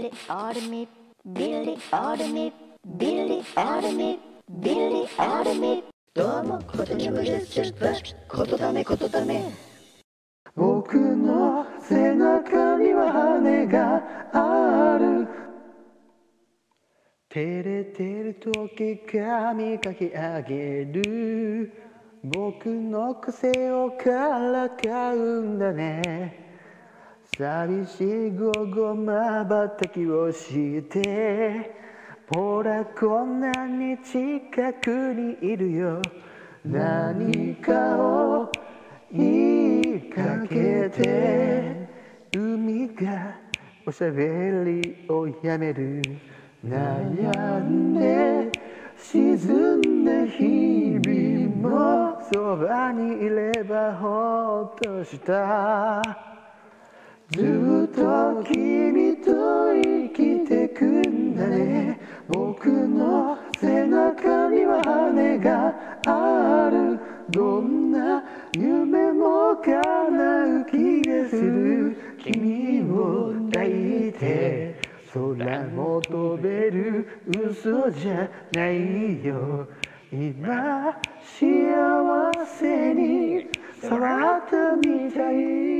Billy Army, Billy Army, Billy Army, Billy Army どうも、ことにむですことだめことだめ僕の背中には羽がある照れてる時髪かき上げる僕の癖をからかうんだね寂しい午後まばたきをしてほらこんなに近くにいるよ。何かを言いかけて海がおしゃべりをやめる。悩んで沈んだ日々もそばにいればほっとした。ずっと君と生きてくんだね。僕の背中には羽がある。どんな夢も叶う気がする。君を抱いて空も飛べる嘘じゃないよ。今幸せに育ったみたい。